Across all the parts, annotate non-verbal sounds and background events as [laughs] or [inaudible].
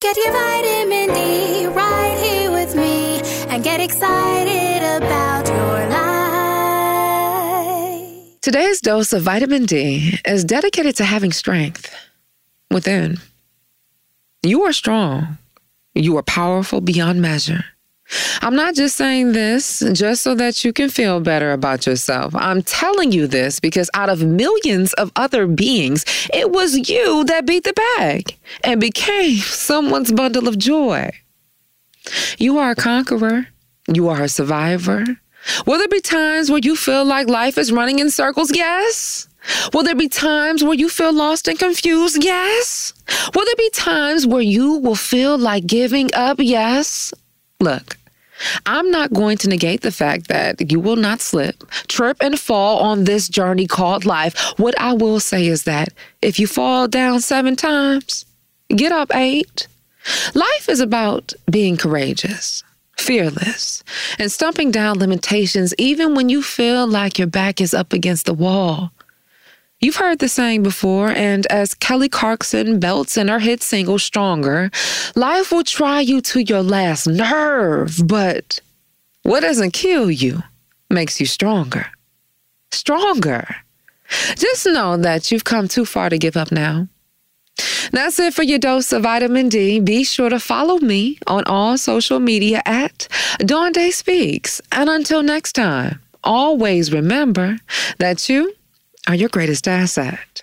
Get your vitamin D right here with me and get excited about your life. Today's dose of vitamin D is dedicated to having strength within. You are strong. You are powerful beyond measure. I'm not just saying this just so that you can feel better about yourself. I'm telling you this because out of millions of other beings, it was you that beat the bag and became [laughs] someone's bundle of joy. You are a conqueror. You are a survivor. Will there be times where you feel like life is running in circles? Yes. Will there be times where you feel lost and confused? Yes. Will there be times where you will feel like giving up? Yes. Look, I'm not going to negate the fact that you will not slip, trip, and fall on this journey called life. What I will say is that if you fall down seven times, get up eight. Life is about being courageous, fearless, and stumping down limitations even when you feel like your back is up against the wall. You've heard the saying before, and as Kelly Clarkson belts in her hit single Stronger, life will try you to your last nerve, but what doesn't kill you makes you stronger. Stronger. Just know that you've come too far to give up now. That's it for your dose of vitamin D. Be sure to follow me on all social media at Dawn Day Speaks. And until next time, always remember that you are your greatest asset.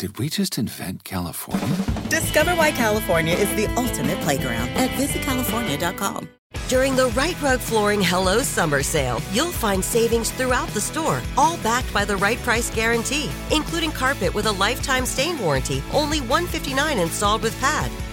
Did we just invent California? Discover why California is the ultimate playground at visitcalifornia.com. During the Rite Rug Flooring Hello Summer Sale, you'll find savings throughout the store, all backed by the right price guarantee, including carpet with a lifetime stain warranty, only 159 installed with pad.